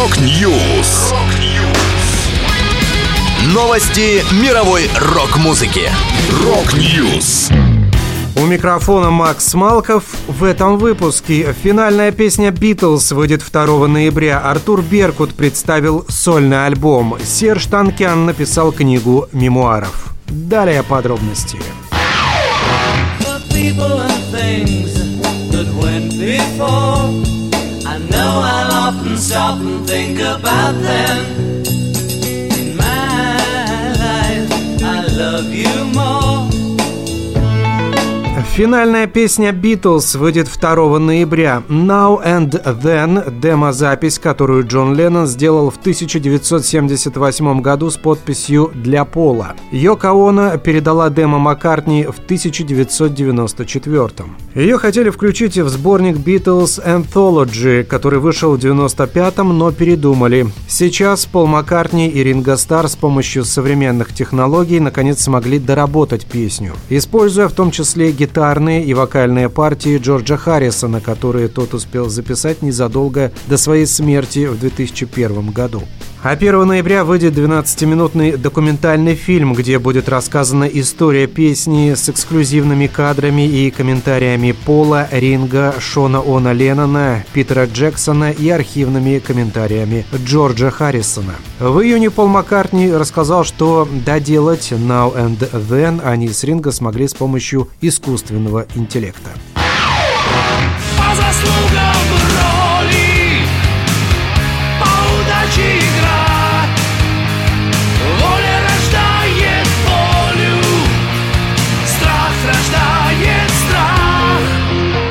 Rock News. Новости мировой рок-музыки. Rock News. У микрофона Макс Малков. В этом выпуске финальная песня «Битлз» выйдет 2 ноября. Артур Беркут представил сольный альбом. Серж Танкян написал книгу мемуаров. Далее подробности. stop and think about them. In my life, I love you. Финальная песня «Битлз» выйдет 2 ноября. «Now and Then» – демо-запись, которую Джон Леннон сделал в 1978 году с подписью «Для Пола». Йоко Оно передала демо Маккартни в 1994. Ее хотели включить в сборник «Beatles Anthology», который вышел в 1995-м, но передумали. Сейчас Пол Маккартни и Ринго Стар с помощью современных технологий наконец смогли доработать песню, используя в том числе гитару гитарные и вокальные партии Джорджа Харрисона, которые тот успел записать незадолго до своей смерти в 2001 году. А 1 ноября выйдет 12-минутный документальный фильм, где будет рассказана история песни с эксклюзивными кадрами и комментариями Пола, Ринга, Шона Она Леннона, Питера Джексона и архивными комментариями Джорджа Харрисона. В июне Пол Маккартни рассказал, что доделать Now and Then они с Ринга смогли с помощью искусственного интеллекта.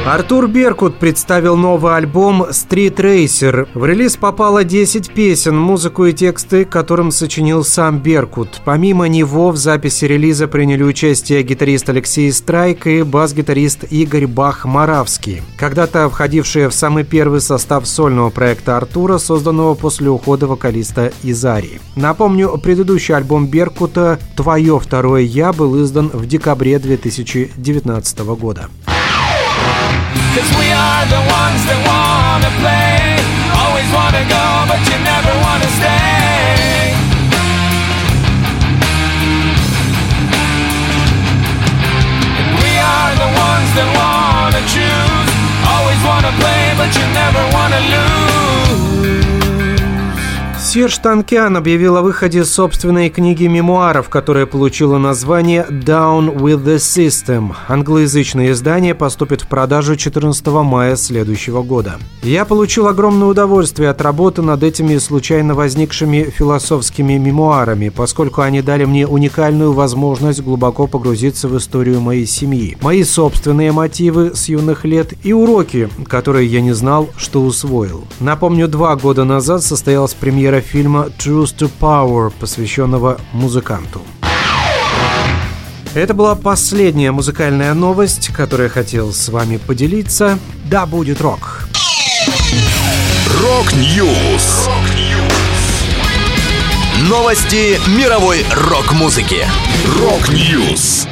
Артур Беркут представил новый альбом «Street Racer». В релиз попало 10 песен, музыку и тексты, которым сочинил сам Беркут. Помимо него в записи релиза приняли участие гитарист Алексей Страйк и бас-гитарист Игорь Бах-Моравский, когда-то входившие в самый первый состав сольного проекта Артура, созданного после ухода вокалиста Изари. Напомню, предыдущий альбом Беркута «Твое второе я» был издан в декабре 2019 года. Cause we are the ones that wanna play Серж Танкян объявил о выходе собственной книги мемуаров, которая получила название «Down with the System». Англоязычное издание поступит в продажу 14 мая следующего года. Я получил огромное удовольствие от работы над этими случайно возникшими философскими мемуарами, поскольку они дали мне уникальную возможность глубоко погрузиться в историю моей семьи, мои собственные мотивы с юных лет и уроки, которые я не знал, что усвоил. Напомню, два года назад состоялась премьера фильма «Truth to Power», посвященного музыканту. Это была последняя музыкальная новость, которую я хотел с вами поделиться. Да будет рок! Rock News! Новости мировой рок-музыки. Rock News!